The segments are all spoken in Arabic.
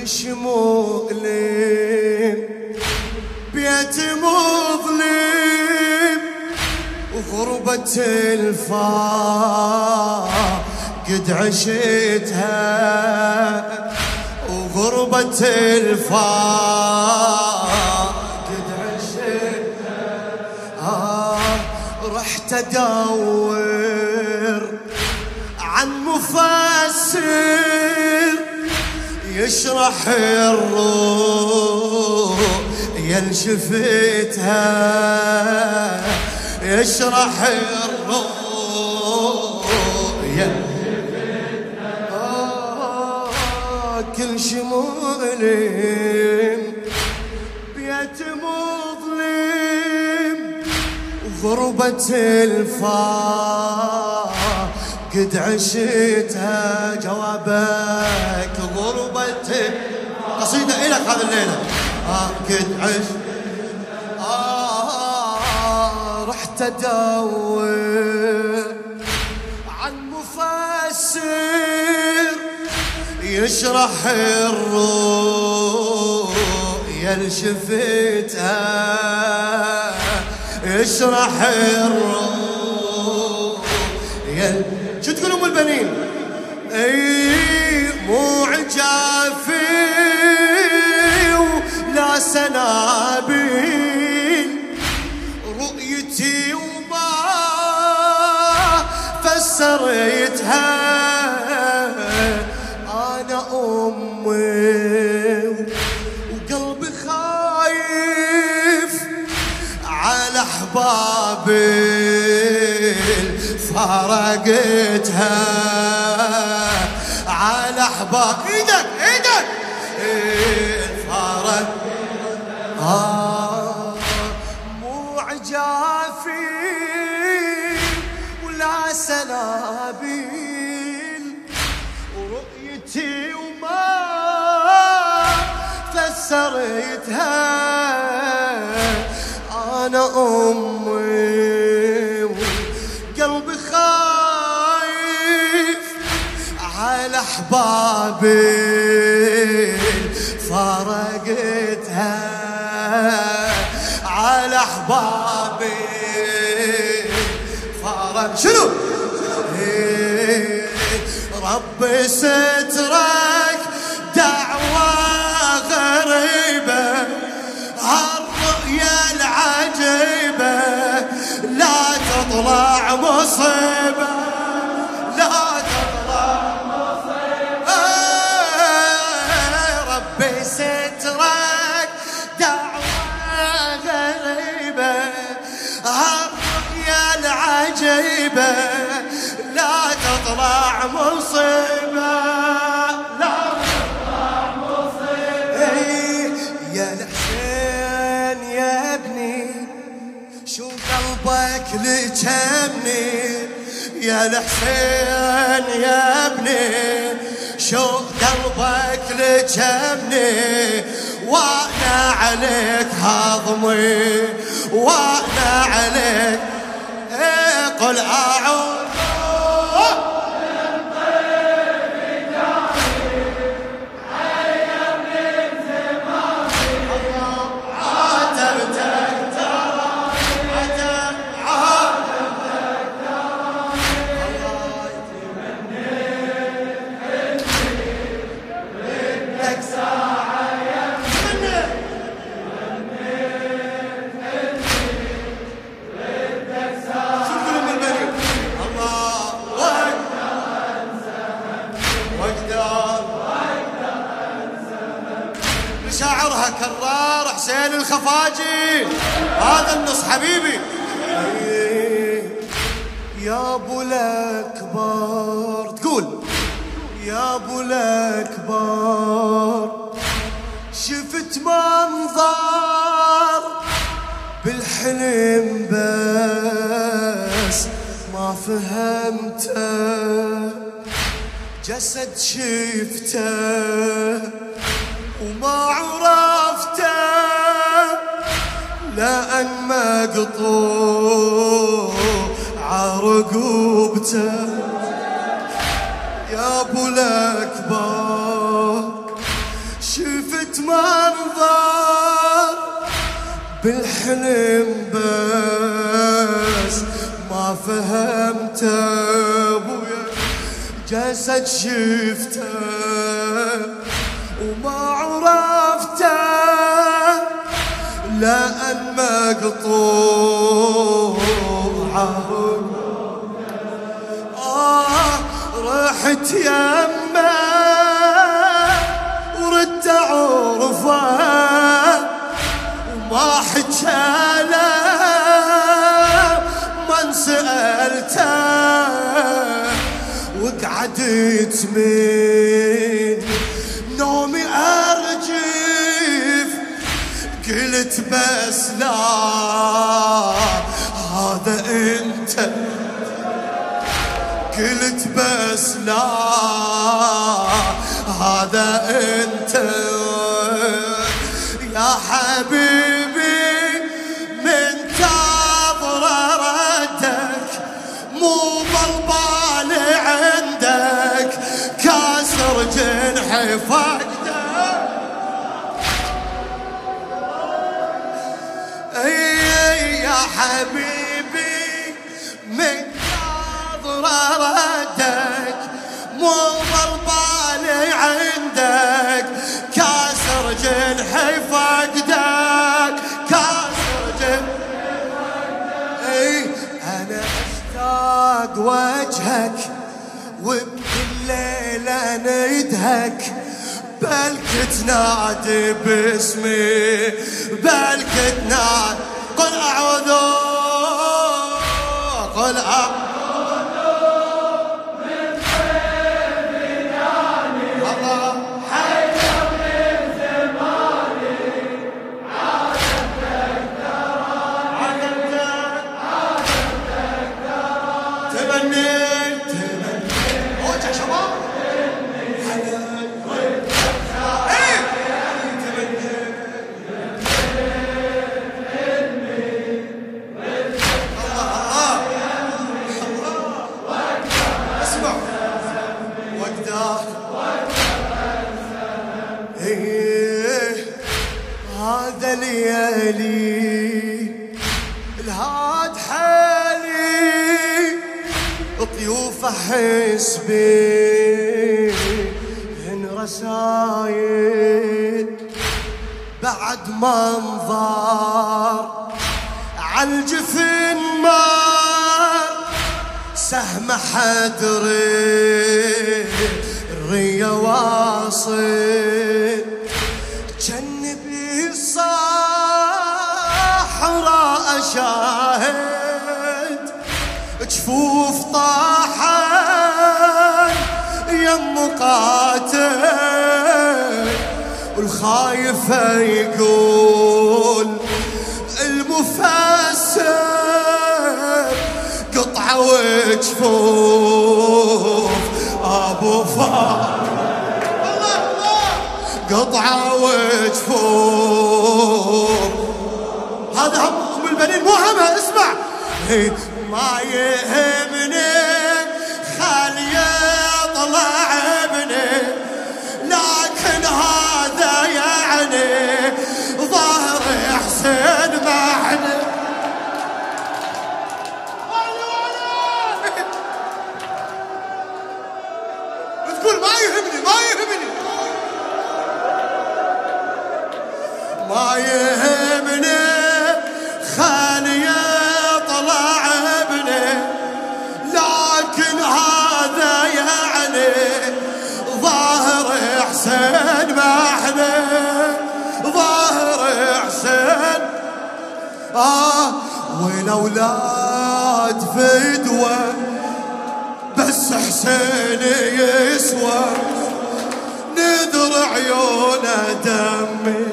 كل شي مؤلم بيت مظلم وغربة الفا قد عشتها وغربة الفا قد عشتها. آه رحت أدور عن مفسر يشرح الروح ينشفتها يشرح الروح ينشفتها آه كل شي مؤلم بيت مظلم. وغربة الفا قد عشتها جوابك غربة قصيدة إلك هذه الليلة. آه قد عشت آه رحت أدور عن مفسر يشرح الروح يلشفتها يشرح الروح يل شو تقول أم البنين؟ اي مو ولا سنابل رؤيتي وما فسرتها أنا أمي وقلبي خايف على أحبابي. فرقتها على احباب مو عجافي ولا سنابل ورؤيتي وما فسرتها أنا أمي وقلبي خايف على أحبابي. فرق شنو؟ ربي سترك دعوة غريبة هالرؤيا العجيبة لا تطلع مصيبة. العجيبة لا تطلع مصيبة لا تطلع مصيبة. يا الحسين يا ابني شو قلبك لجمني يا الحسين يا ابني شو قلبك لجمني وأنا عليك هضمي وأنا عليك قل أعوذ الخفاجي هذا النص حبيبي. يا أبو الأكبر. تقول. يا أبو الأكبر. شفت منظر بالحلم بس ما فهمته. جسد شفته وما عرفته. لأن مقطوع عرقوبته يا أبو الأكبر شفت منظر بالحلم بس ما فهمت أبويا. جسد شفته وما لأن مقطوع آه رحت يمه وردت عرفه وما حكى من سألته وقعدت من قلت بس لا هذا أنت. قلت بس لا هذا أنت. يا حبيبي من تظر ردك مو بالبال عندك. كاسر جنحي حبيبي من نظر ردك مو بالبال عندك. كاسر جنحي فقدك كاسر جنحي اي أنا أشتاق وجهك وبالليل أنا يدهك بلك تنادي باسمي بلك تنادي قل اعوذ قل اعوذ طيوف احس بين رسايل. بعد منظر عالجفن مار سهم حدري. الرية واصل. جنبي الصحراء أشاهد طاحن يم قاتل والخايف يقول المفسر قطعة وجفوف أبو فار قطعة وجفوف هذا هم البنين مو اسمع. ما يهمني خلي يطلع ابني. لكن هذا يعني ظهر حسين معنا حسين إحنا ظاهر حسين. آه والاولاد فدوه بس حسين يسوى. نذر عيونه دمي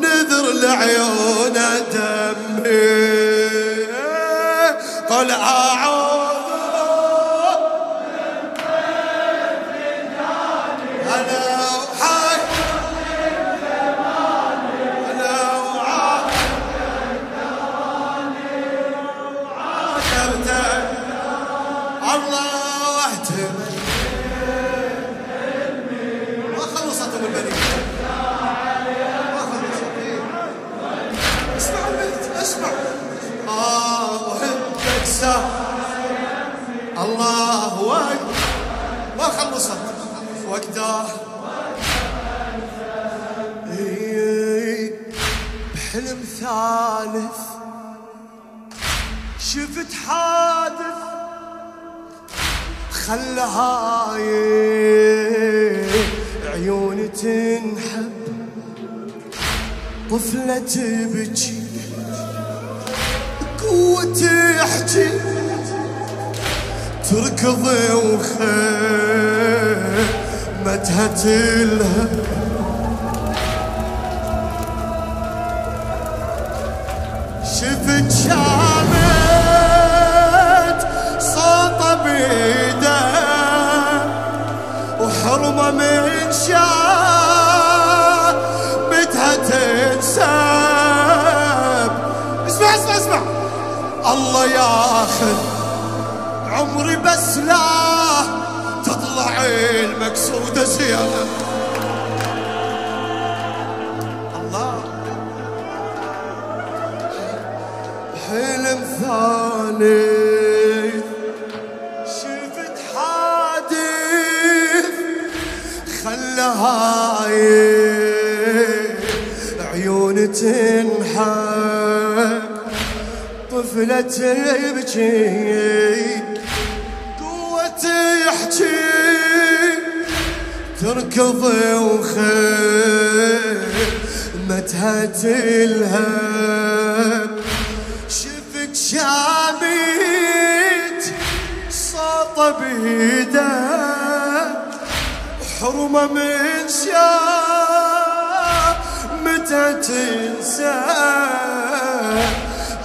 نذر لعيونه دمي. قل اعوذ وقت ما خلصت وقته إيه، بحلم ثالث. شفت حادث خلى هاي عيوني تنحب. طفلة تبكي قوة تحكي تركض وخيمتها تلهب شفت شامت صوته بيده وحرمه من شامتها الله ياخذ عمري بس لا تطلع المقصودة زيادة الله. حلم ثاني شفت حادث خلى هاي عيون تنحب طفلة تبكي قوة يحكي تركض وخيمتها تلهب شفت شامت صوته بيده حرمه من شام متى تنسى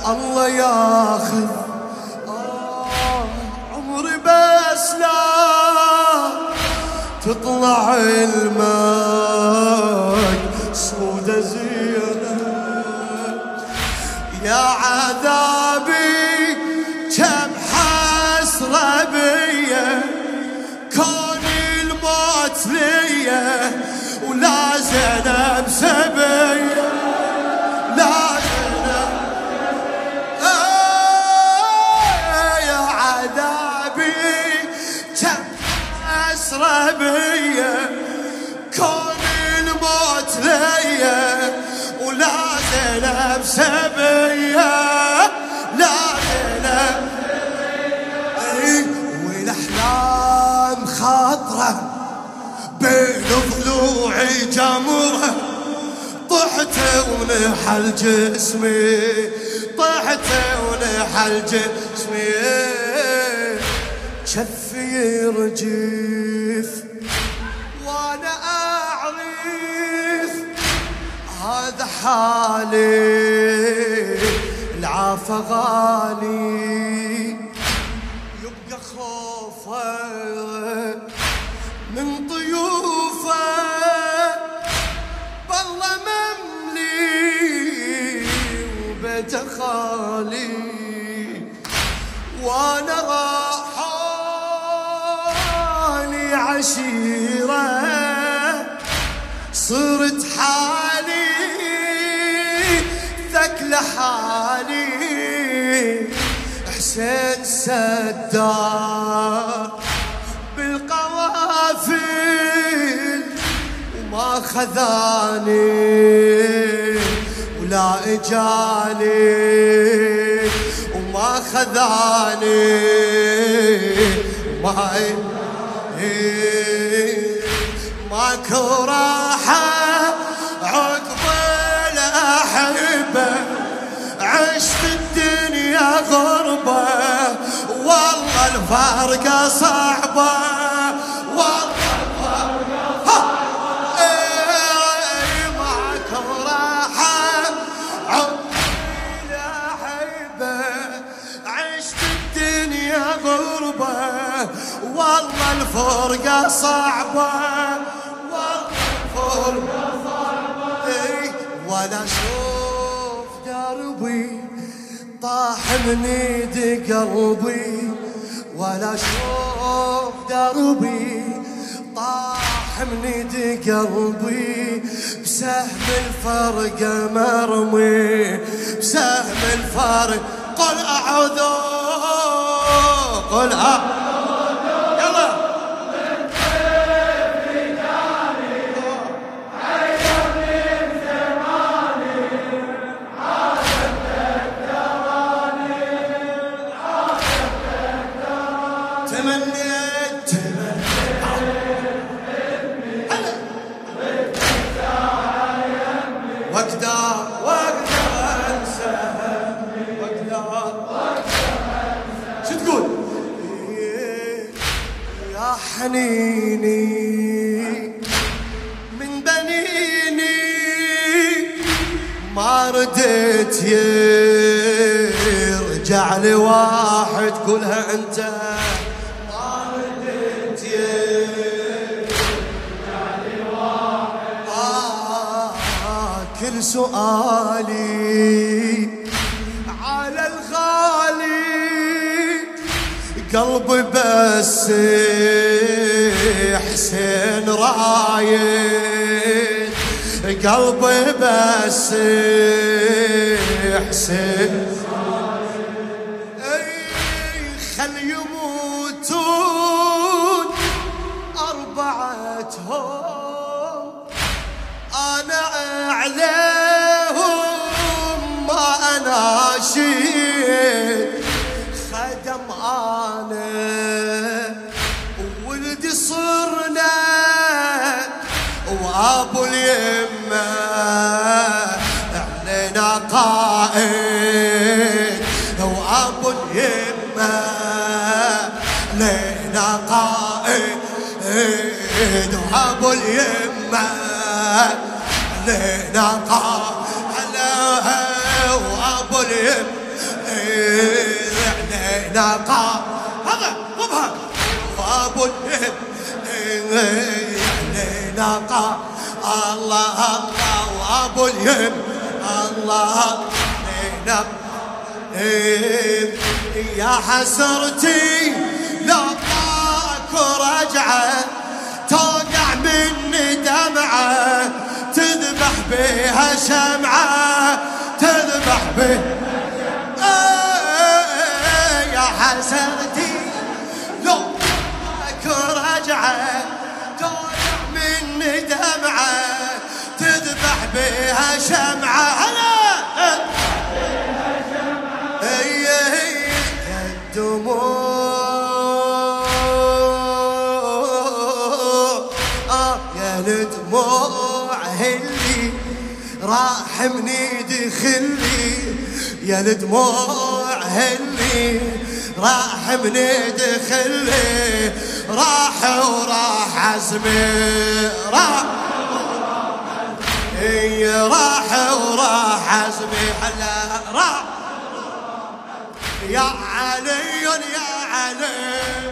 الله ياخذ آه عمري بس لا تطلع الماي سودة زينة. يا عذابي سبيا. لا زينب إيه، والاحلام خاطرة بين ضلوعي جمره طحت ونحل جسمي طحت ونحل جسمي شفي رجيف وأنا اعرف هذا حالي العافى غالي. يبقى خوفه من ضيوفه بالله مملي وبيت خالي. وأنا راحالي عشيرة صرت حالي حسين سدار بالقوافل وما خذاني ولا اجاني وما خذاني وما ماكو راحة عقب الأحبة الفارقة صعبة. والله الفارقة إيه عقب الأحبة عشت الدنيا غربة. والله الفرقة صعبة. والله الفرقة صعبة. إي، ولا أشوف دربي طاح من إيدي قلبي. ولا أشوف دربي طاح من ايدي قلبي. بسهم الفرقة مرمي بسهم الفرق. قل أعوذ قل أعوذ. واقدر واقدر أنسى واقدر شو تقول؟ يا حنيني من بنيني ما رديت يرجع لي واحد قولها أنت. سؤالي على الغالي قلبي بس حسين رايد قلبي بس حسين وأبو اليمة علينا قائد وأبو اليمة علينا قائد وأبو اليمة علينا قائد وأبو اليمة علينا قائد هذا وبها وأبو قائد الله الله وأبو اليم الله علينا يا حسرتي لا ماكو رجعة توقع مني دمعة. تذبح بها شمعة. تذبح بها يا حسرتي لو ماكو توقع مني دمعة تذبح بها شمعة. هلا! هي هي الدموع. آه يا الدموع هلي راح من ايدي يا الدموع هلي راح من ايدي راح وراح عزمي راح. إي راح وراح عزمي هلا راح. يا علي يا علي.